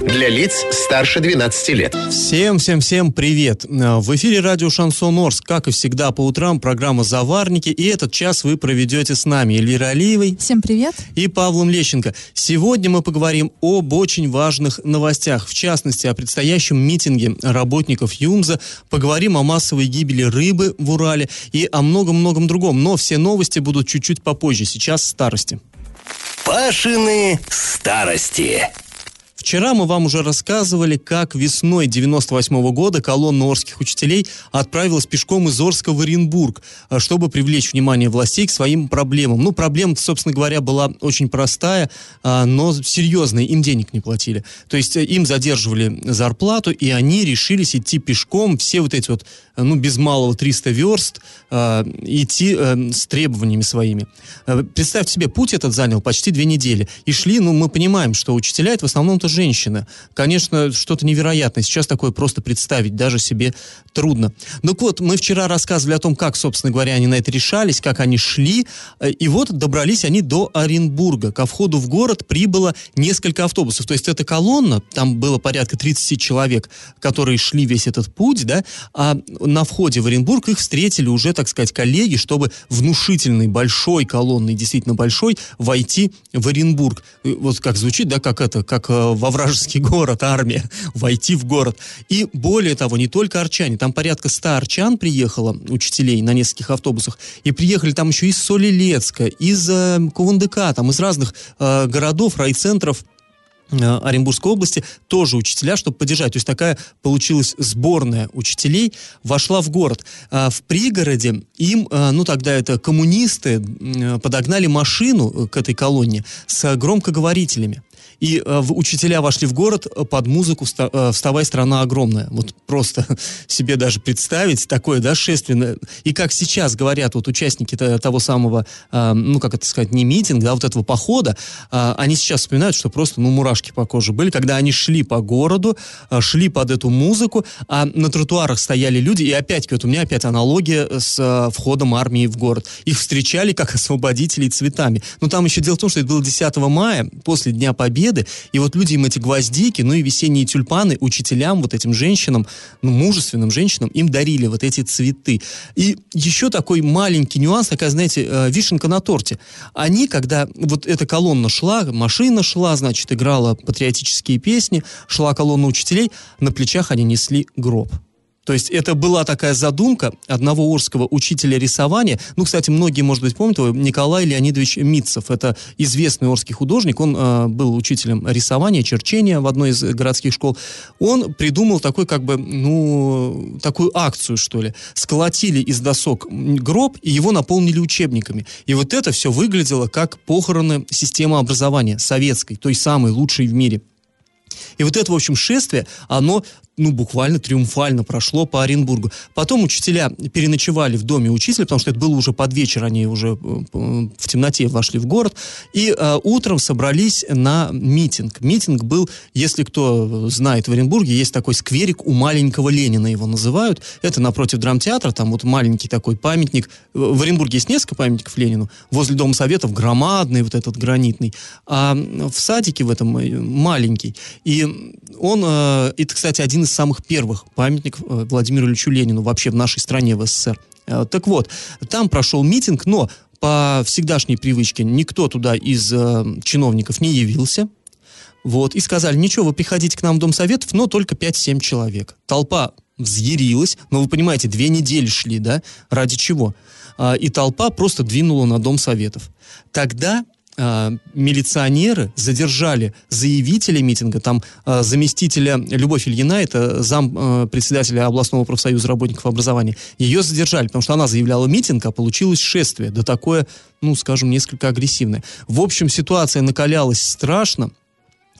Для лиц старше 12 лет. Всем-всем-всем привет! В эфире радио «Шансон Орск». Как и всегда по утрам программа «Заварники». И этот час вы проведете с нами Эльвира Алиевой. Всем привет! И Павлом Лещенко. Сегодня мы поговорим об очень важных новостях. В частности, о предстоящем митинге работников ЮМЗа. Поговорим о массовой гибели рыбы в Урале и о многом-многом другом. Но все новости будут чуть-чуть попозже. Сейчас старости. Пашины старости. Вчера мы вам уже рассказывали, как весной 98 -го года колонна орских учителей отправилась пешком из Орска в Оренбург, э, чтобы привлечь внимание властей к своим проблемам. Ну, проблема собственно говоря, была очень простая, а, но серьезная. Им денег не платили. То есть э, им задерживали зарплату, и они решились идти пешком все вот эти вот, э, ну, без малого 300 верст, идти с требованиями своими. Представьте себе, путь этот занял почти две недели. И шли, ну, мы понимаем, что учителя это в основном-то женщина. Конечно, что-то невероятное. Сейчас такое просто представить даже себе трудно. Ну вот, мы вчера рассказывали о том, как, собственно говоря, они на это решались, как они шли. Э, и вот добрались они до Оренбурга. Ко входу в город прибыло несколько автобусов. То есть эта колонна, там было порядка 30 человек, которые шли весь этот путь, да, а на входе в Оренбург их встретили уже, так сказать, коллеги, чтобы внушительной, большой колонной, действительно большой, войти в Оренбург. Вот как звучит, да, как это, как э, во вражеский город, армия, войти в город. И более того, не только арчане, там порядка ста арчан приехало, учителей, на нескольких автобусах, и приехали там еще из Солилецка, из э, Кувандыка, там из разных э, городов, райцентров, Э, Оренбургской области тоже учителя, чтобы поддержать. То есть такая получилась сборная учителей, вошла в город. А в пригороде им, э, ну тогда это коммунисты, подогнали машину к этой колонне с громкоговорителями. И э, учителя вошли в город под музыку «Вставай, страна огромная». Вот просто себе даже представить такое, да, шествие. И как сейчас говорят вот участники того самого, ну как это сказать, не митинга, да, вот этого похода, они сейчас вспоминают, что просто, ну, мурашки по коже были, когда они шли по городу, э, шли под эту музыку, а на тротуарах стояли люди, и опять, вот у меня опять аналогия с э, входом армии в город. Их встречали как освободителей цветами. Но там еще дело в том, что это было 10 мая, после Дня Победы, и вот люди им эти гвоздики, ну и весенние тюльпаны учителям, вот этим женщинам, ну, мужественным женщинам, им дарили вот эти цветы. И еще такой маленький нюанс, такая, знаете, э, вишенка на торте. Они, когда вот эта колонна шла, машина шла, значит, играла патриотические песни, шла колонна учителей, на плечах они несли гроб. То есть это была такая задумка одного орского учителя рисования. Ну, кстати, многие, может быть, помнят его, Николай Леонидович Митцев. Это известный орский художник. Он э, был учителем рисования, черчения в одной из городских школ. Он придумал такой, как бы, ну, такую акцию, что ли. Сколотили из досок гроб и его наполнили учебниками. И вот это все выглядело как похороны системы образования советской, той самой лучшей в мире. И вот это, в общем, шествие, оно ну, буквально триумфально прошло по Оренбургу. Потом учителя переночевали в доме учителя, потому что это было уже под вечер, они уже э, в темноте вошли в город, и э, утром собрались на митинг. Митинг был, если кто знает, в Оренбурге есть такой скверик у маленького Ленина, его называют. Это напротив драмтеатра, там вот маленький такой памятник. В Оренбурге есть несколько памятников Ленину. Возле Дома Советов громадный вот этот гранитный. А в садике в этом э, маленький. И он, э, это, кстати, один самых первых памятников э, Владимиру Ильичу Ленину вообще в нашей стране, в СССР. Э, так вот, там прошел митинг, но по всегдашней привычке никто туда из э, чиновников не явился. Вот, и сказали, ничего, вы приходите к нам в Дом Советов, но только 5-7 человек. Толпа взъярилась, но вы понимаете, две недели шли, да, ради чего? А, и толпа просто двинула на Дом Советов. Тогда э, милиционеры задержали заявителя митинга, там э, заместителя Любовь Ильина, это зам э, председателя областного профсоюза работников образования, ее задержали, потому что она заявляла митинг, а получилось шествие, да такое, ну, скажем, несколько агрессивное. В общем, ситуация накалялась страшно,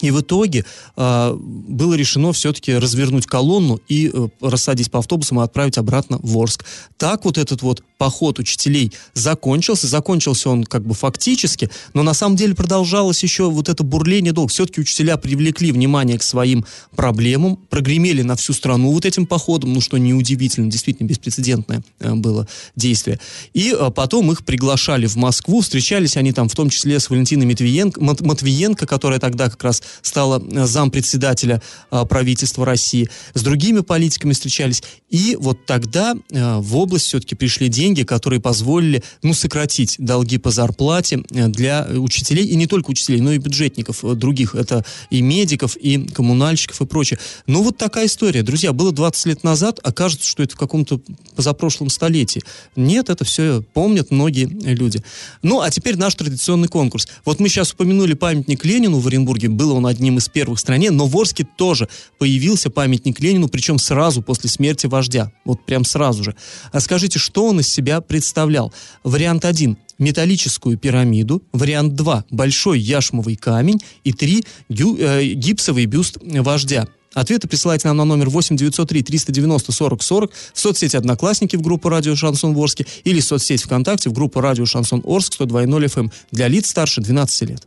И в итоге э, было решено все-таки развернуть колонну и э, рассадить по автобусам и отправить обратно в Орск. Так вот этот вот поход учителей закончился. Закончился он как бы фактически, но на самом деле продолжалось еще вот это бурление долг. Все-таки учителя привлекли внимание к своим проблемам, прогремели на всю страну вот этим походом, ну что неудивительно, действительно беспрецедентное э, было действие. И э, потом их приглашали в Москву, встречались они там в том числе с Валентиной Матвиенко, Матвиенко которая тогда как раз стала э, зампредседателя э, правительства России, с другими политиками встречались. И вот тогда э, в область все-таки пришли деньги, которые позволили, ну, сократить долги по зарплате для учителей, и не только учителей, но и бюджетников других. Это и медиков, и коммунальщиков, и прочее. Ну, вот такая история. Друзья, было 20 лет назад, а кажется, что это в каком-то позапрошлом столетии. Нет, это все помнят многие люди. Ну, а теперь наш традиционный конкурс. Вот мы сейчас упомянули памятник Ленину в Оренбурге. Был он одним из первых в стране, но в Орске тоже появился памятник Ленину, причем сразу после смерти вождя. Вот прям сразу же. А скажите, что он из себя представлял? Вариант один металлическую пирамиду, вариант 2 – большой яшмовый камень и 3 гю, э, гипсовый бюст вождя. Ответы присылайте нам на номер 8 903 390 40 40 в соцсети «Одноклассники» в группу «Радио Шансон Орске» или в соцсети ВКонтакте в группу «Радио Шансон Орск» 102.0 FM эм для лиц старше 12 лет.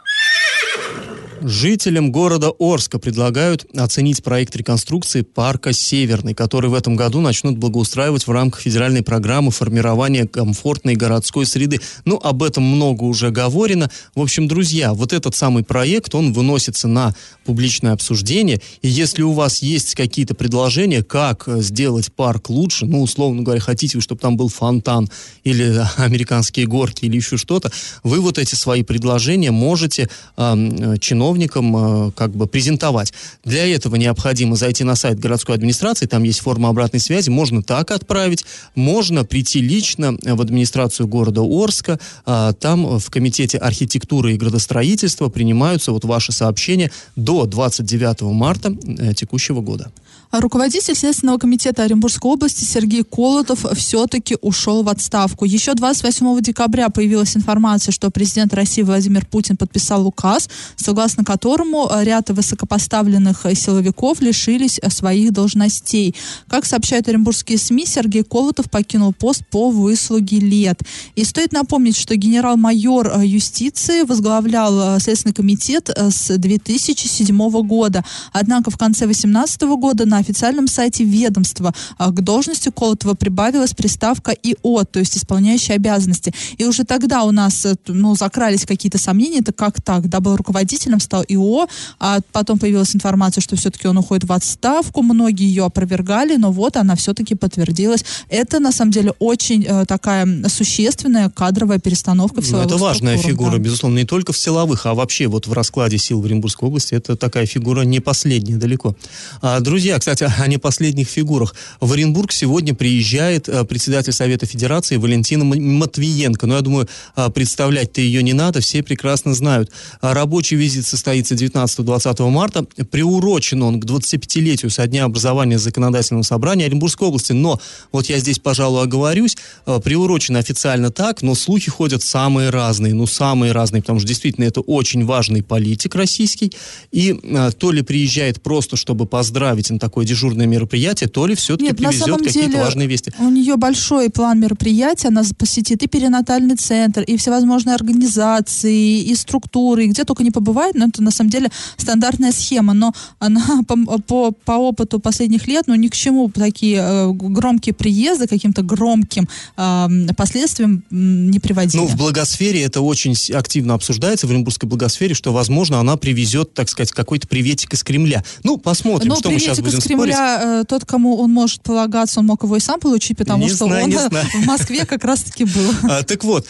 Жителям города Орска предлагают оценить проект реконструкции парка Северный, который в этом году начнут благоустраивать в рамках федеральной программы формирования комфортной городской среды. Ну, об этом много уже говорено. В общем, друзья, вот этот самый проект, он выносится на публичное обсуждение. И если у вас есть какие-то предложения, как сделать парк лучше, ну, условно говоря, хотите вы, чтобы там был фонтан или американские горки или еще что-то, вы вот эти свои предложения можете э, чиновникам чиновникам э, как бы презентовать. Для этого необходимо зайти на сайт городской администрации, там есть форма обратной связи, можно так отправить, можно прийти лично в администрацию города Орска, а, там в комитете архитектуры и градостроительства принимаются вот ваши сообщения до 29 марта э, текущего года. Руководитель Следственного комитета Оренбургской области Сергей Колотов все-таки ушел в отставку. Еще 28 декабря появилась информация, что президент России Владимир Путин подписал указ, согласно которому ряд высокопоставленных силовиков лишились своих должностей. Как сообщают оренбургские СМИ, Сергей Колотов покинул пост по выслуге лет. И стоит напомнить, что генерал-майор юстиции возглавлял Следственный комитет с 2007 года. Однако в конце 2018 года на официальном сайте ведомства к должности Колотова прибавилась приставка ИО, то есть исполняющий обязанности. И уже тогда у нас э, ну, закрались какие-то сомнения, это как так, да, был руководителем, стал ИО, а потом появилась информация, что все-таки он уходит в отставку, многие ее опровергали, но вот она все-таки подтвердилась. Это, на самом деле, очень э, такая существенная кадровая перестановка в силовых ну, Это важная фигура, да. безусловно, не только в силовых, а вообще вот в раскладе сил в Оренбургской области. Это такая фигура не последняя далеко. А, друзья, кстати, о непоследних фигурах. В Оренбург сегодня приезжает э, председатель Совета Федерации Валентина Матвиенко. Но я думаю, э, представлять-то ее не надо, все прекрасно знают. А рабочий визит состоится 19-20 марта. Приурочен он к 25-летию со дня образования законодательного собрания Оренбургской области. Но, вот я здесь, пожалуй, оговорюсь, э, приурочен официально так, но слухи ходят самые разные, ну, самые разные, потому что действительно это очень важный политик российский. И то ли приезжает просто, чтобы поздравить на такое дежурное мероприятие, то ли все-таки Нет, привезет какие-то важные вести. У нее большой план мероприятия, она посетит и перинатальный центр, и всевозможные организации, и структуры, и где только не побывает, но это на самом деле стандартная схема, но она по, по, по опыту последних лет, ну ни к чему такие э, громкие приезды каким-то громким э, последствиям не приводили. Ну, в благосфере это очень активно обсуждается, в Оренбургской благосфере, что, возможно, она привезет, так сказать, какой-то приветик из Кремля. Ну, посмотрим, но ну, что мы сейчас будем Кремля, э, тот, кому он может полагаться, он мог его и сам получить, потому не что знаю, он в Москве как раз-таки был. А, так вот,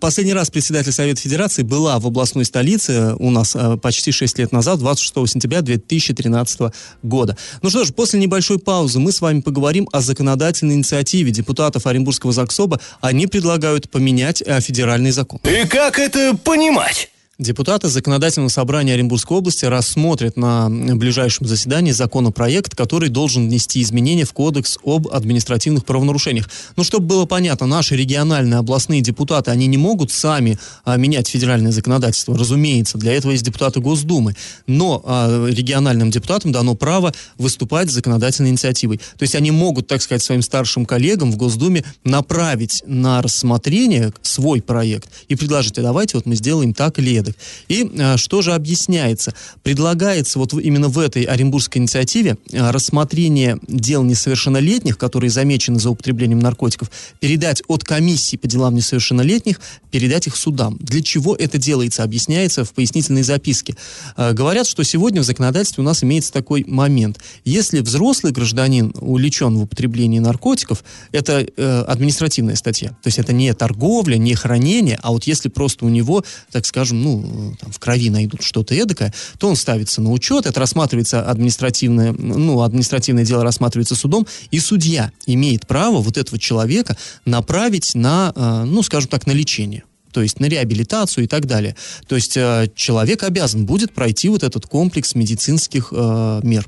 последний раз председатель Совета Федерации была в областной столице у нас а, почти 6 лет назад, 26 сентября 2013 года. Ну что ж, после небольшой паузы мы с вами поговорим о законодательной инициативе депутатов Оренбургского ЗАГСОБа. Они предлагают поменять федеральный закон. И как это понимать? Депутаты Законодательного собрания Оренбургской области рассмотрят на ближайшем заседании законопроект, который должен внести изменения в Кодекс об административных правонарушениях. Ну, чтобы было понятно, наши региональные областные депутаты, они не могут сами а, менять федеральное законодательство, разумеется, для этого есть депутаты Госдумы. Но а, региональным депутатам дано право выступать с законодательной инициативой. То есть они могут, так сказать, своим старшим коллегам в Госдуме направить на рассмотрение свой проект и предложить, а давайте вот мы сделаем так или это порядок. И а, что же объясняется? Предлагается вот именно в этой Оренбургской инициативе а, рассмотрение дел несовершеннолетних, которые замечены за употреблением наркотиков, передать от комиссии по делам несовершеннолетних, передать их судам. Для чего это делается, объясняется в пояснительной записке. А, говорят, что сегодня в законодательстве у нас имеется такой момент. Если взрослый гражданин увлечен в употреблении наркотиков, это э, административная статья. То есть это не торговля, не хранение, а вот если просто у него, так скажем, ну, там, в крови найдут что-то эдакое, то он ставится на учет, это рассматривается административное, ну, административное дело рассматривается судом, и судья имеет право вот этого человека направить на, э, ну, скажем так, на лечение то есть на реабилитацию и так далее. То есть э, человек обязан будет пройти вот этот комплекс медицинских э, мер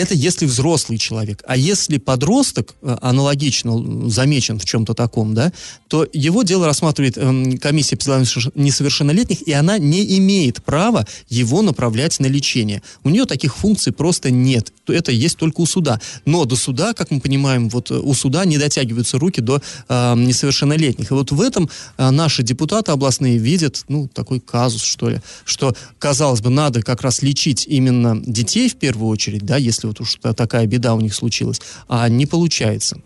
это если взрослый человек. А если подросток э, аналогично замечен в чем-то таком, да, то его дело рассматривает э, комиссия по делам несовершеннолетних, и она не имеет права его направлять на лечение. У нее таких функций просто нет. Это есть только у суда. Но до суда, как мы понимаем, вот э, у суда не дотягиваются руки до э, несовершеннолетних. И вот в этом э, наши депутаты областные видят, ну, такой казус, что ли, что, казалось бы, надо как раз лечить именно детей в первую очередь, да, если вот уж такая беда у них случилась, а не получается.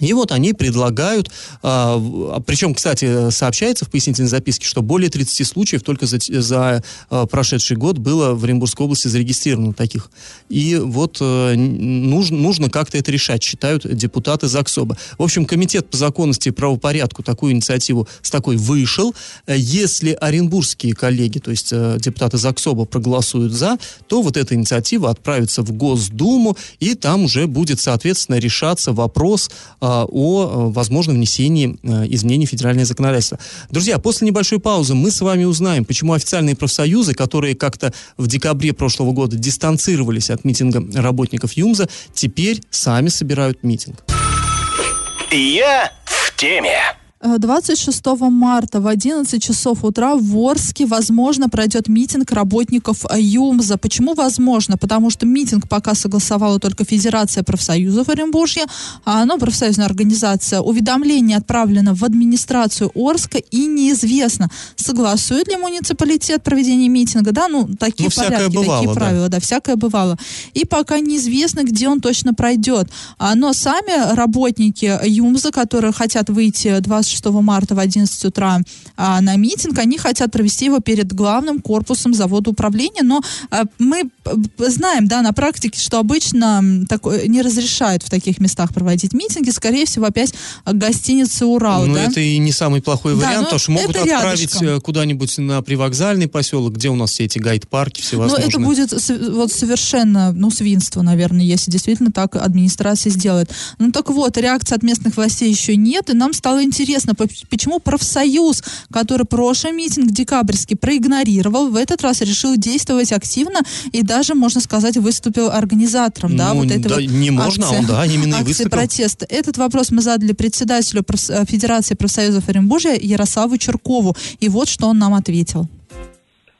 И вот они предлагают, а, причем, кстати, сообщается в пояснительной записке, что более 30 случаев только за, за а, прошедший год было в Оренбургской области зарегистрировано таких. И вот а, нужно, нужно как-то это решать, считают депутаты ЗАГСОБа. В общем, Комитет по законности и правопорядку такую инициативу с такой вышел. Если оренбургские коллеги, то есть а, депутаты ЗАГСОБа проголосуют за, то вот эта инициатива отправится в Госдуму, и там уже будет, соответственно, решаться вопрос а, о э, возможном внесении э, изменений в федеральное законодательство. Друзья, после небольшой паузы мы с вами узнаем, почему официальные профсоюзы, которые как-то в декабре прошлого года дистанцировались от митинга работников ЮМЗа, теперь сами собирают митинг. Я в теме. 26 марта в 11 часов утра в Ворске, возможно, пройдет митинг работников ЮМЗа. Почему возможно? Потому что митинг пока согласовала только Федерация профсоюзов Оренбуржья, а оно профсоюзная организация. Уведомление отправлено в администрацию Орска и неизвестно, согласует ли муниципалитет проведение митинга. Да, ну, такие ну, порядки, бывало, такие правила, да. всякое бывало. И пока неизвестно, где он точно пройдет. А, но сами работники ЮМЗа, которые хотят выйти 20 26 марта в 11 утра а, на митинг. Они хотят провести его перед главным корпусом завода управления, но а, мы знаем, да, на практике, что обычно такое не разрешают в таких местах проводить митинги. Скорее всего, опять гостиница «Урал». Ну, да? это и не самый плохой вариант, да, потому что могут отправить рядышком. Э, куда-нибудь на привокзальный поселок, где у нас все эти гайд-парки всевозможные. Ну, это будет вот совершенно, ну, свинство, наверное, если действительно так администрация сделает. Ну, так вот, реакции от местных властей еще нет, и нам стало интересно, интересно, почему профсоюз, который прошлый митинг декабрьский проигнорировал, в этот раз решил действовать активно и даже, можно сказать, выступил организатором, ну, да, вот этого да, не можно, акции, он, да, именно акции и выступил. протеста. Этот вопрос мы задали председателю э, Федерации профсоюзов Оренбуржья Ярославу Черкову, и вот что он нам ответил.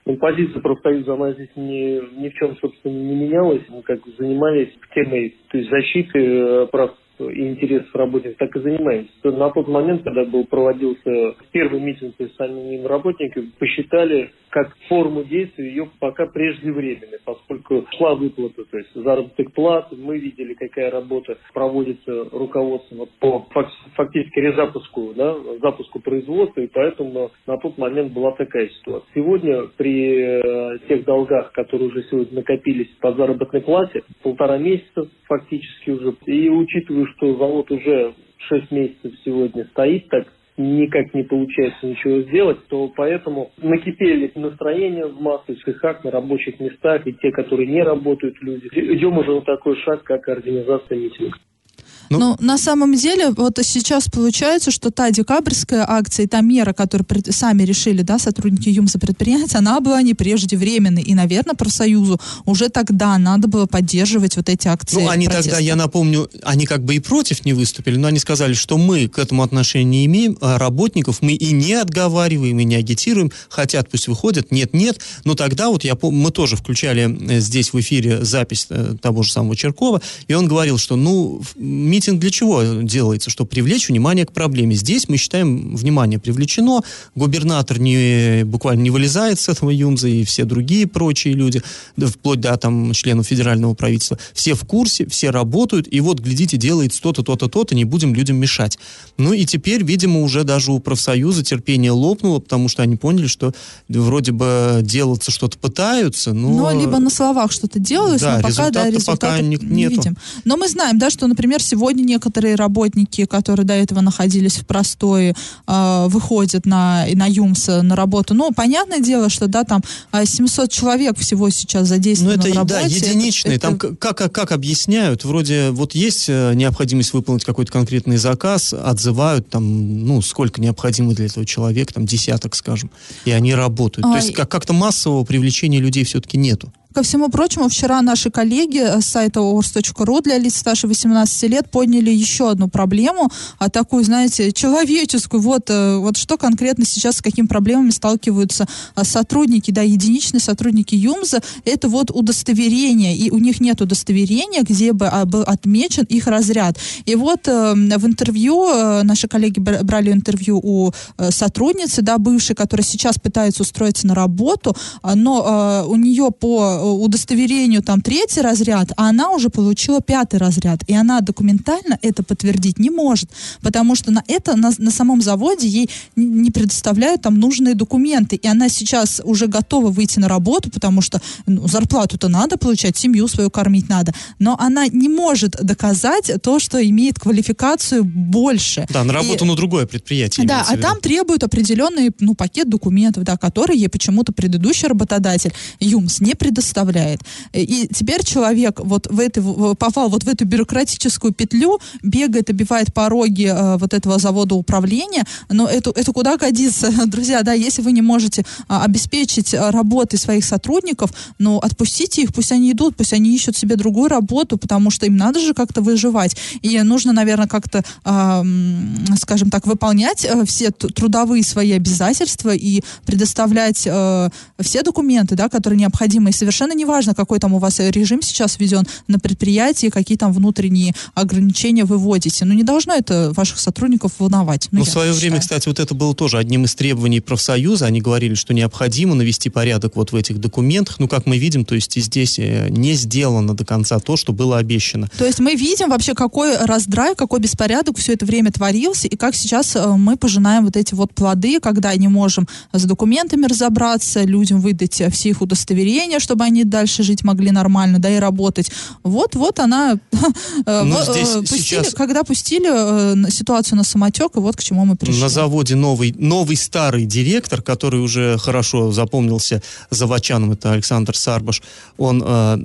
Ну, позиция профсоюза, она здесь ни, ни в чем, собственно, не менялась. Мы как занимались темой то есть защиты э, прав и интересов работников, так и занимаемся. На тот момент, когда был проводился первый митинг с самими работниками, посчитали как форму действия ее пока преждевременной, поскольку шла выплата, то есть заработных плат, мы видели, какая работа проводится руководством по фактически резапуску, да, запуску производства, и поэтому на тот момент была такая ситуация. Сегодня при э, тех долгах, которые уже сегодня накопились по заработной плате, полтора месяца фактически уже, и учитывая, что завод уже 6 месяцев сегодня стоит так никак не получается ничего сделать, то поэтому накипели настроения в массовых цехах, на рабочих местах, и те, которые не работают люди. Идем уже на такой шаг, как организация митинга. Ну, Но на самом деле, вот сейчас получается, что та декабрьская акция и та мера, которую сами решили, да, сотрудники ЮМСа предпринять, она была не преждевременной. И, наверное, профсоюзу уже тогда надо было поддерживать вот эти акции Ну, они протеста. тогда, я напомню, они как бы и против не выступили, но они сказали, что мы к этому отношения не имеем, а работников мы и не отговариваем, и не агитируем, хотят, пусть выходят, нет-нет, но тогда вот я помню, мы тоже включали э, здесь в эфире запись э, того же самого Черкова, и он говорил, что, ну, митинг для чего делается, чтобы привлечь внимание к проблеме. Здесь мы считаем, внимание привлечено, губернатор не, буквально не вылезает с этого ЮМЗа, и все другие прочие люди, вплоть до там членов федерального правительства, все в курсе, все работают, и вот, глядите, делает то-то, то-то, то-то, не будем людям мешать. Ну и теперь, видимо, уже даже у профсоюза терпение лопнуло, потому что они поняли, что вроде бы делаться что-то пытаются, но... Но либо на словах что-то делают, Да, но пока да, результата пока не- не, нету. видим. Но мы знаем, да, что, например, сегодня некоторые работники, которые до этого находились в простое, э, выходят на, на ЮМС на работу. Ну, понятное дело, что, да, там э, 700 человек всего сейчас Ну, задействовано это, в работе. да, единичные. Это- Там это- как, как, объясняют, вроде вот есть э, необходимость выполнить какой-то конкретный заказ, отзывают там, ну, сколько необходимо для этого человека, там, десяток, скажем, и они работают. То А, есть и- как- как-то массового привлечения людей все-таки нету. Ко всему прочему, вчера наши коллеги с сайта ors.ru для лиц старше 18 лет подняли еще одну проблему, а такую, знаете, человеческую. Вот, э, вот что конкретно сейчас, с какими проблемами сталкиваются а, сотрудники, да, единичные сотрудники ЮМЗа, это вот удостоверение, и у них нет удостоверения, где бы а, был отмечен их разряд. И вот э, в интервью, э, наши коллеги бра- брали интервью у э, сотрудницы, да, бывшей, которая сейчас пытается устроиться на работу, а, но э, у нее по э, удостоверению там третий разряд, а она уже получила пятый разряд, и она документально это подтвердить не может, потому что на это на, на самом заводе ей не предоставляют там нужные документы, и она сейчас уже готова выйти на работу, потому что ну, зарплату-то надо получать, семью свою кормить надо, но она не может доказать то, что имеет квалификацию больше. Да, на И- работу на другое предприятие. да, а там требуют определенный ну, пакет документов, да, который ей почему-то предыдущий работодатель ЮМС не предоставляет. И теперь человек вот в в- попал вот в эту бюрократическую петлю, бегает, обивает пороги э, вот этого завода управления, но это, это куда годится, друзья, да, если вы не можете а, обеспечить а, работой своих сотрудников, ну, отпустите их, пусть они идут, пусть они ищут себе другую работу, потому что им надо же как-то выживать. И нужно, наверное, как-то, м, скажем так, выполнять э, все трудовые свои обязательства и предоставлять э, все документы, да, которые необходимы. И совершенно неважно, какой там у вас режим сейчас введен на предприятии, какие там внутренние ограничения вы вводите. Ну, не должно это ваших сотрудников волновать. Ну, Ну, в свое время, считаю. кстати, вот это было тоже одним из требований профсоюза. Они говорили, что необходимо навести порядок вот в этих документах. Ну, как мы видим, то есть и здесь э, не сделано до конца то, что было обещано. То есть мы видим вообще, какой раздрай, какой беспорядок все это время творился, и как сейчас э, мы пожинаем вот эти вот плоды, когда не можем с документами разобраться, людям выдать все их удостоверения, чтобы они дальше жить могли нормально, да, и работать. Вот-вот она... э, Ну, вот, э, здесь пустили- сейчас- Когда пустили э, ситуацию на самотек, и вот к чему мы пришли. На заводе новый, новый старый директор, который уже хорошо запомнился заводчанам, это Александр Сарбаш, он э,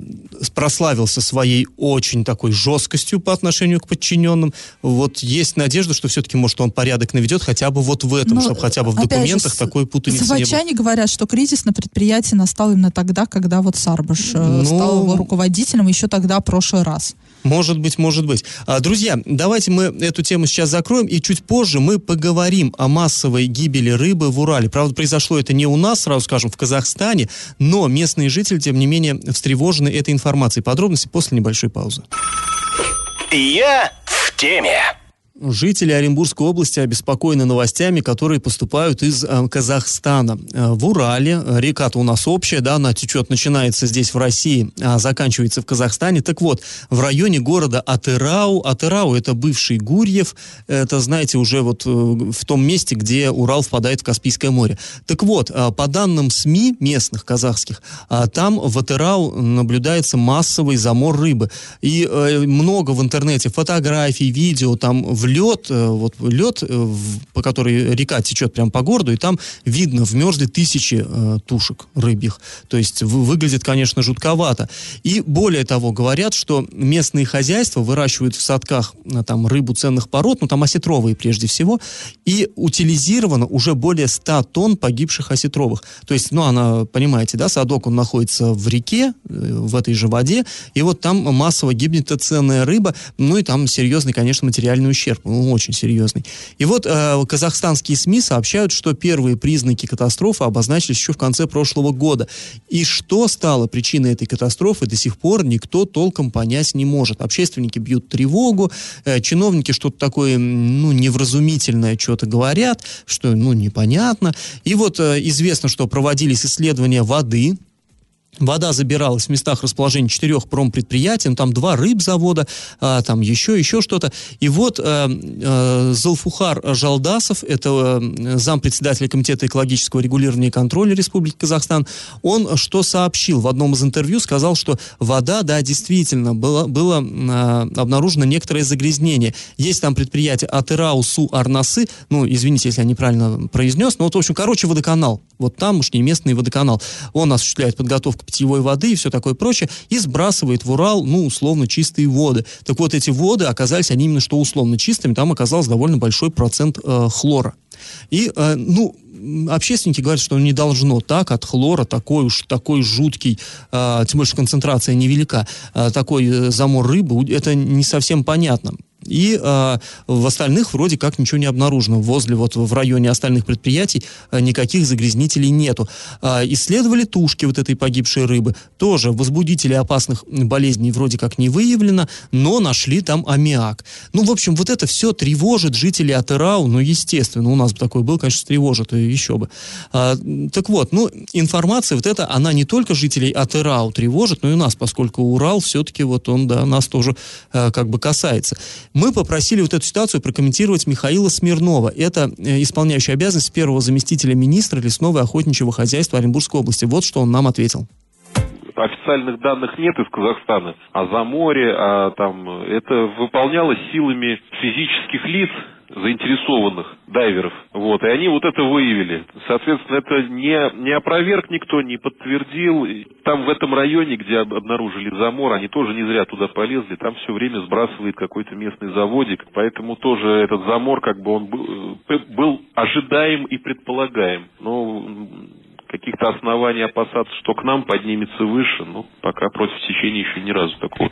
прославился своей очень такой жесткостью по отношению к подчиненным. Вот есть надежда, что все-таки, может, он порядок наведет хотя бы вот в этом, Но, чтобы хотя бы в же, документах с- такой путаницы не было. Заводчане говорят, что кризис на предприятии настал именно тогда, когда вот Сарбаш э, Ну, стал его руководителем, еще тогда, в прошлый раз. Может быть, может быть. А, Друзья, давайте мы эту тему сейчас закроем, и чуть позже мы поговорим о массовой гибели рыбы в Урале. Правда, произошло это не у нас, сразу скажем, в Казахстане, но местные жители, тем не менее, встревожены этой информацией. Подробности после небольшой паузы. Я в теме. Жители Оренбургской области обеспокоены новостями, которые поступают из э, Казахстана. Э, в Урале, э, река-то у нас общая, да, она течет, начинается здесь в России, а заканчивается в Казахстане. Так вот, в районе города Атырау, Атырау это бывший Гурьев, это, знаете, уже вот э, в том месте, где Урал впадает в Каспийское море. Так вот, по данным СМИ местных казахских, там в Атырау наблюдается массовый замор рыбы. И много в интернете фотографий, видео, там в лед, э, вот лед, э, по которой река течет прямо по городу, и там видно, вмерзли тысячи э, тушек рыбьих. То есть вы- выглядит, конечно, жутковато. И более того, говорят, что местные хозяйства выращивают в садках там рыбу ценных пород, ну там осетровые прежде всего, и утилизировано уже более 100 тонн погибших осетровых. То есть, ну, она, понимаете, да, садок, он находится в реке, в этой же воде, и вот там массово гибнет ценная рыба, ну, и там серьезный, конечно, материальный ущерб, ну, очень серьезный. И вот э, казахстанские СМИ сообщают, что первые признаки катастрофы обозначились еще в конце прошлого года. И что стало причиной этой катастрофы, до сих пор никто толком понять не может. Общественники бьют тревогу, э, чиновники что-то такое, ну, невразумительное что-то говорят, что, ну, непонятно. И вот э, известно, что проводились исследования воды, Вода забиралась в местах расположения четырех промпредприятий, ну, там два рыбзавода, а, там еще, еще что-то. И вот э, э, Залфухар Жалдасов, это э, зампредседателя Комитета экологического регулирования и контроля Республики Казахстан, он что сообщил в одном из интервью, сказал, что вода, да, действительно, было, было э, обнаружено некоторое загрязнение. Есть там предприятие Атырау Су Арнасы, ну, извините, если я неправильно произнес, но вот, в общем, короче, водоканал, вот тамошний местный водоканал, он осуществляет подготовку питьевой воды и все такое прочее, и сбрасывает в Урал, ну, условно, чистые воды. Так вот, эти воды оказались, они именно что условно чистыми, там оказался довольно большой процент э, хлора. И, э, ну, общественники говорят, что не должно так от хлора, такой уж, такой жуткий, э, тем больше концентрация невелика, э, такой э, замор рыбы, это не совсем понятно. И э, в остальных вроде как ничего не обнаружено. Возле, вот в районе остальных предприятий э, никаких загрязнителей нету. А, исследовали тушки вот этой погибшей рыбы. Тоже возбудителей опасных болезней вроде как не выявлено, но нашли там аммиак. Ну, в общем, вот это все тревожит жителей Атырау, ну, естественно, у нас бы такой был, конечно, тревожит, еще бы. А, так вот, ну, информация вот эта, она не только жителей Атырау тревожит, но и нас, поскольку Урал все-таки вот он, да, нас тоже э, как бы касается. Мы попросили вот эту ситуацию прокомментировать Михаила Смирнова. Это э, исполняющий обязанность первого заместителя министра лесного и охотничьего хозяйства Оренбургской области. Вот что он нам ответил. официальных данных нет из Казахстана о заморе, а там это выполнялось силами физических лиц, заинтересованных дайверов. Вот, и они вот это выявили. Соответственно, это не, не опроверг никто, не подтвердил. Там в этом районе, где об- обнаружили замор, они тоже не зря туда полезли. Там все время сбрасывает какой-то местный заводик. Поэтому тоже этот замор, как бы он был, э, был ожидаем и предполагаем. Но каких-то оснований опасаться, что к нам поднимется выше, ну, пока против течения еще ни разу такого.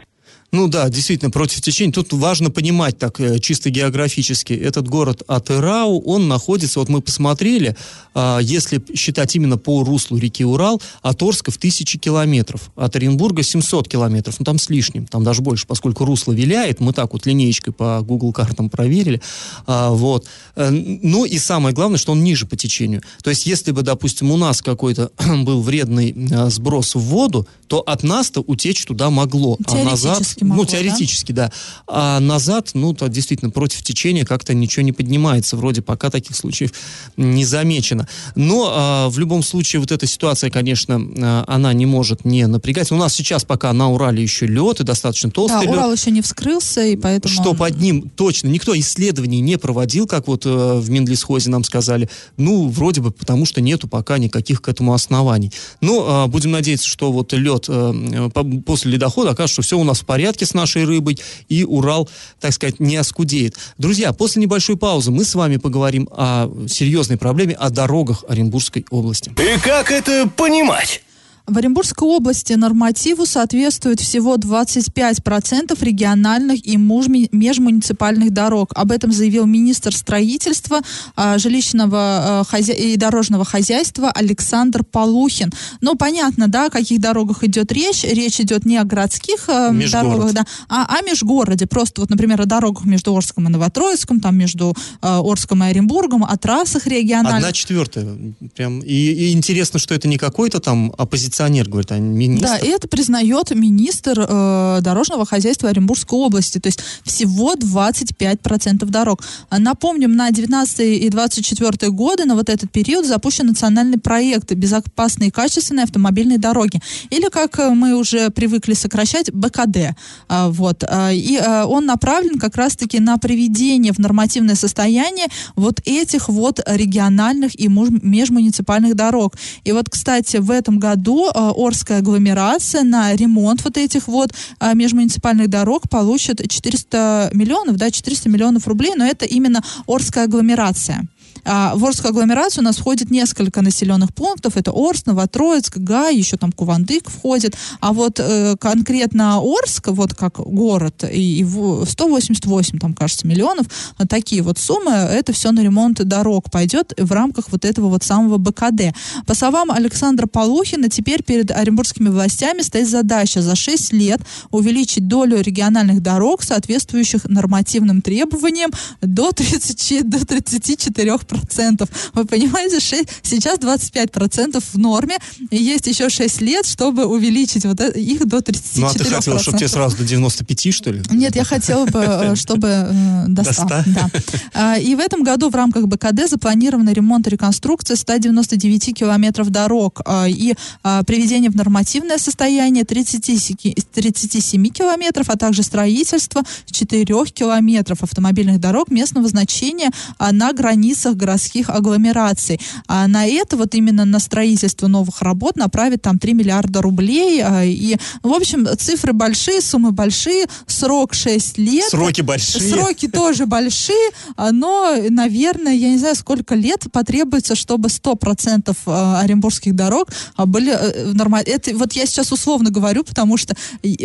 Ну да, действительно, против течения. Тут важно понимать так э, чисто географически. Этот город Атырау, он находится, вот мы посмотрели, а, если считать именно по руслу реки Урал, от Орска в тысячи километров, от Оренбурга 700 километров, ну там с лишним, там даже больше, поскольку русло виляет, мы так вот линеечкой по Google картам проверили, А, вот. Э, Ну и самое главное, что он ниже по течению. То есть если бы, допустим, у нас какой-то был вредный э, сброс в воду, то от нас-то утечь туда могло. А назад, Теоретически могло, ну, да? теоретически, да. А назад, ну, то действительно против течения как-то ничего не поднимается. Вроде пока таких случаев не замечено. Но а, в любом случае вот эта ситуация, конечно, а, она не может не напрягать. У нас сейчас пока на Урале еще лед и достаточно Да, толстый лед. Урал еще не вскрылся, и поэтому... Что он- под ним точно никто исследований не проводил, как вот э, в Минлесхозе нам сказали. Ну, вроде бы потому, что нету пока никаких к этому оснований. Но э, будем надеяться, что вот лед э, по- после ледохода окажется, что все у нас в порядке с нашей рыбой, и Урал, так сказать, не оскудеет. Друзья, после небольшой паузы мы с вами поговорим о серьезной проблеме, о дорогах Оренбургской области. И как это понимать? В Оренбургской области нормативу соответствует всего 25% региональных и межмуниципальных дорог. Об этом заявил министр строительства, а, жилищного а, и дорожного хозяйства Александр Полухин. Ну, понятно, да, о каких дорогах идет речь. Речь идет не о городских а, Межгород. дорогах, да, а о межгороде. Просто вот, например, о дорогах между Орском и Новотроицком, там между Орском и Оренбургом, о трассах региональных. Одна четвертая. Прям. И, и интересно, что это не какой-то там оппозиционный милиционер, говорит, а министр. Да, и это признает министр э, дорожного хозяйства Оренбургской области. То есть всего 25% дорог. А Напомним, на 19 и 24 годы, на вот этот период запущен национальный проект «Безопасные и качественные автомобильные дороги». Или, как э, мы уже привыкли сокращать, БКД. А, вот. А, И а, он направлен как раз-таки на приведение в нормативное состояние вот этих вот региональных и межмуниципальных дорог. И вот, кстати, в этом году а, Орская агломерация на ремонт вот этих вот а, межмуниципальных дорог получит 400 миллионов, да, 400 миллионов рублей, но это именно Орская агломерация. А, в Орскую агломерацию у нас входит несколько населенных пунктов. Это Орск, Новотроицк, Гай, еще там Кувандык входит. А вот э, конкретно Орск, вот как город, и, и в- 188, там, кажется, миллионов, а, такие вот суммы, это все на ремонт дорог пойдет в рамках вот этого вот самого БКД. По словам Александра Полухина, теперь перед оренбургскими властями стоит задача за 6 лет увеличить долю региональных дорог, соответствующих нормативным требованиям, до 30, до 34 процентов. Вы понимаете, шесть- сейчас 25 процентов в норме, и есть еще 6 лет, чтобы увеличить вот это- их до 34 Ну, а ты хотела, чтобы тебе сразу до 95, что ли? нет, я хотела бы, э, чтобы э, до До 100. 100. Да. А, И в этом году в рамках БКД запланирован ремонт и реконструкция 199 километров дорог а, и а, приведение в нормативное состояние 37, 37 километров, а также строительство 4 километров автомобильных дорог местного значения на границах городских агломераций. А на это вот именно на строительство новых работ направят там 3 миллиарда рублей. а, И, в общем, цифры большие, суммы большие, срок 6 лет. Сроки большие. Сроки тоже большие, а, но, наверное, я не знаю, сколько лет потребуется, чтобы 100% а, оренбургских дорог были нормально. Это вот я сейчас условно говорю, потому что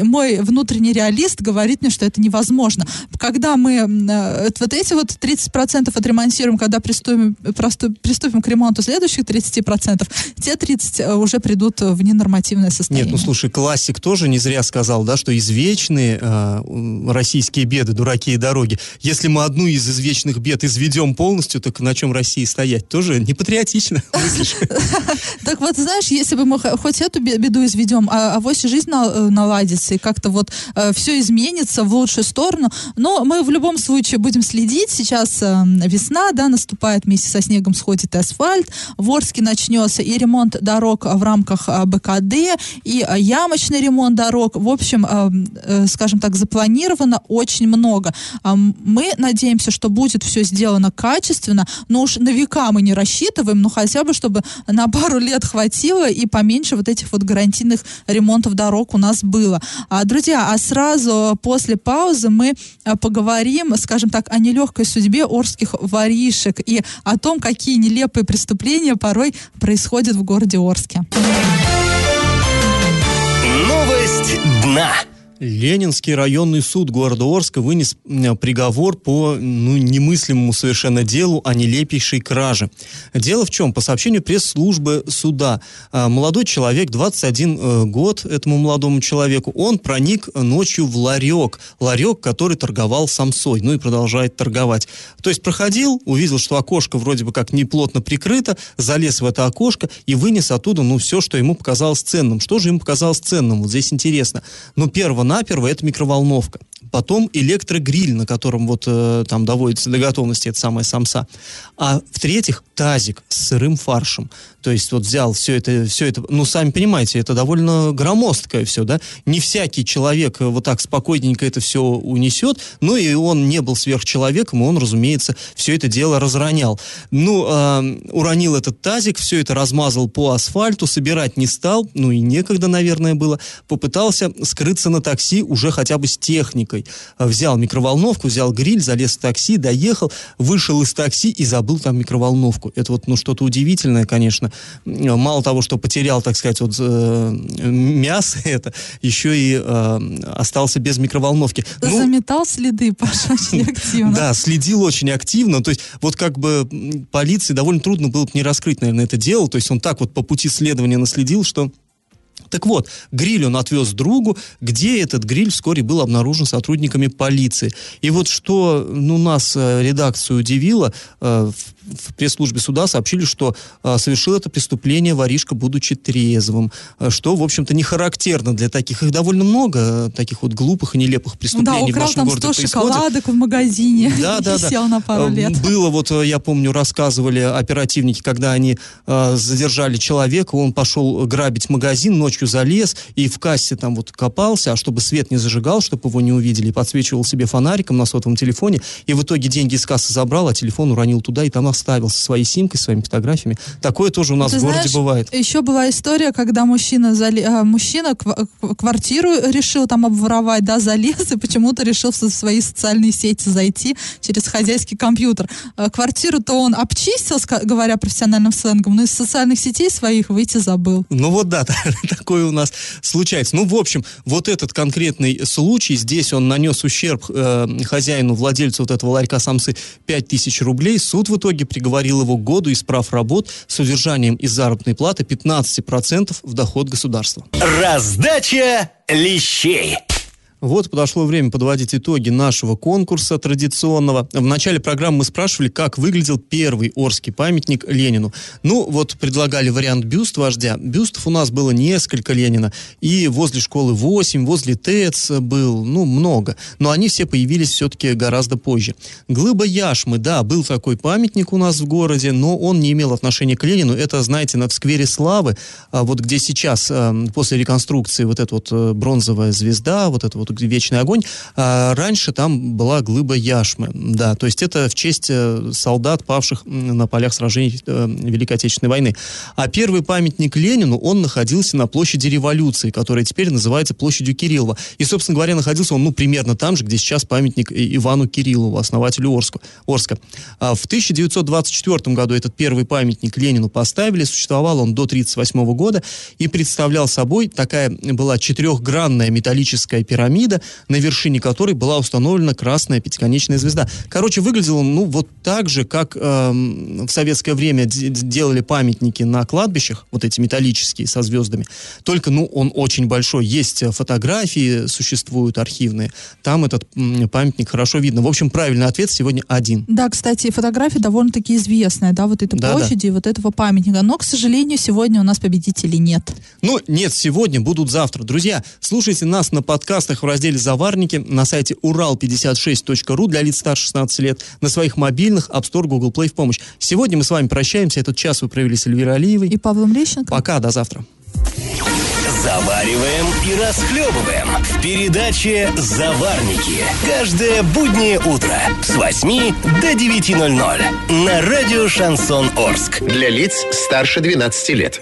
мой внутренний реалист говорит мне, что это невозможно. Когда мы э, вот эти вот 30% отремонтируем, когда приступим, просту- приступим к ремонту следующих 30%, те 30 э, уже придут в ненормативное состояние. Нет, ну слушай, классик тоже не зря сказал, да, что извечные э, российские беды, дураки и дороги. Если мы одну из извечных бед изведем полностью, так на чем России стоять? Тоже не патриотично мыслишь. Так вот, знаешь, если бы мы хоть эту бе- беду изведем, а авось жизнь э, наладится, и как-то вот все изменится в лучшую сторону. Но мы в любом случае будем следить. Сейчас э, весна, да, наступает, вместе со снегом сходит асфальт. В Орске начнется и ремонт дорог в рамках а, БКД, и а, ямочный ремонт дорог. В общем, а, э, скажем так, запланировано очень много. Мы надеемся, что будет все сделано качественно, но уж на века мы не рассчитываем, но хотя бы, чтобы на пару лет хватило и поменьше вот этих вот гарантийных ремонтов дорог у нас было. Друзья, а сразу после паузы мы поговорим, скажем так, о нелегкой судьбе орских воришек и о том, какие нелепые преступления порой происходят в городе Орске. Новость дна. Ленинский районный суд города Орска вынес приговор по ну, немыслимому совершенно делу о нелепейшей краже. Дело в чем? По сообщению пресс-службы суда, а, молодой человек, 21 э, год этому молодому человеку, он проник ночью в ларек, ларек, который торговал самсой, ну и продолжает торговать. То есть проходил, увидел, что окошко вроде бы как неплотно прикрыто, залез в это окошко и вынес оттуда, ну, все, что ему показалось ценным. Что же ему показалось ценным? Вот здесь интересно. Ну, перво-наперво это микроволновка. Потом электрогриль, на котором вот э, там доводится до готовности эта самая самса. А в-третьих, тазик с сырым фаршем. То есть вот взял все это, все это, ну, сами понимаете, это довольно громоздкое все, да? Не всякий человек э, вот так спокойненько это все унесет, ну, и он не был сверхчеловеком, он, разумеется, все это дело разронял. Ну, э, уронил этот тазик, все это размазал по асфальту, собирать не стал, ну, и некогда, наверное, было. Попытался скрыться на такси уже хотя бы с техникой. Э, Взял микроволновку, взял гриль, залез в такси, доехал, вышел из такси и забыл там микроволновку. Это вот, ну, что-то удивительное, конечно. Мало того, что потерял, так сказать, вот э, мясо это, еще и э, остался без микроволновки. Ну, Заметал следы, Паша, очень активно. да, следил очень активно. То есть, вот как бы полиции довольно трудно было бы не раскрыть, наверное, это дело. То есть, он так вот по пути следования наследил, что Так вот, гриль он отвез другу, где этот гриль вскоре был обнаружен сотрудниками полиции. И вот что ну, нас, э, редакцию, удивило, э, в пресс-службе суда сообщили, что э, совершил это преступление воришка, будучи трезвым, э, что, в общем-то, не характерно для таких. Их довольно много, таких вот глупых и нелепых преступлений да, украл в нашем там городе 100 происходит. шоколадок в магазине Да, да, да. сел на пару Э, лет. Было вот, я помню, рассказывали оперативники, когда они э, задержали человека, он пошел грабить магазин, ночью залез и в кассе там вот копался, а чтобы свет не зажигал, чтобы его не увидели, подсвечивал себе фонариком на сотовом телефоне, и в итоге деньги из кассы забрал, а телефон уронил туда и там оставил со своей симкой, своими фотографиями. Такое тоже у нас Ты в городе знаешь, бывает. Еще была история, когда мужчина, зали... а, мужчина квартиру решил там обворовать, да, залез и почему-то решил в со- свои социальные сети зайти через хозяйский компьютер. А, Квартиру-то он обчистил, говоря профессиональным сленгом, но из социальных сетей своих выйти забыл. Ну вот да, такое у нас случается. Ну, в общем, вот этот конкретный случай, здесь он нанес ущерб э, хозяину, владельцу вот этого ларька самсы 5000 рублей. Суд в итоге приговорил его к году из прав работ с удержанием из заработной платы 15% в доход государства. Раздача лещей. Вот подошло время подводить итоги нашего конкурса традиционного. В начале программы мы спрашивали, как выглядел первый Орский памятник Ленину. Ну, вот предлагали вариант бюст вождя. Бюстов у нас было несколько Ленина. И возле школы 8, возле ТЭЦ был, ну, много. Но они все появились все-таки гораздо позже. Глыба Яшмы, да, был такой памятник у нас в городе, но он не имел отношения к Ленину. Это, знаете, на в сквере Славы, а, вот где сейчас, а, после реконструкции, вот эта вот э, бронзовая звезда, вот это вот где вечный огонь, а, раньше там была глыба Яшмы, да, то есть это в честь э, солдат, павших на полях сражений э, Великой Отечественной войны. А первый памятник Ленину, он находился на площади Революции, которая теперь называется площадью Кириллова. И, собственно говоря, находился он, ну, примерно там же, где сейчас памятник Ивану Кириллову, основателю Орска. Орска. В 1924 году этот первый памятник Ленину поставили, существовал он до 1938 года и представлял собой такая была четырехгранная металлическая пирамида, на вершине которой была установлена красная пятиконечная звезда. Короче, выглядел он, ну, вот так же, как эм, в советское время делали памятники на кладбищах, вот эти металлические со звездами. Только, ну, он очень большой. Есть э, фотографии, существуют архивные. Там этот памятник хорошо видно. В общем, правильный ответ сегодня один. Да, кстати, фотография довольно-таки известная, да, вот этой Да, да. площади и вот этого памятника. Но, к сожалению, сегодня у нас победителей нет. Ну, нет, сегодня будут завтра. Друзья, слушайте нас на подкастах в разделе «Заварники» на сайте урал56.ру для лиц старше 16 лет, на своих мобильных, App Store, Google Play в помощь. Сегодня мы с вами прощаемся. Этот час вы провели с Эльвирой Алиевой. И Павлом Лещенко. Пока, до завтра. Завариваем и расхлебываем в передаче «Заварники». Каждое буднее утро с 8 до 9.00 на радио «Шансон Орск». Для лиц старше 12 лет.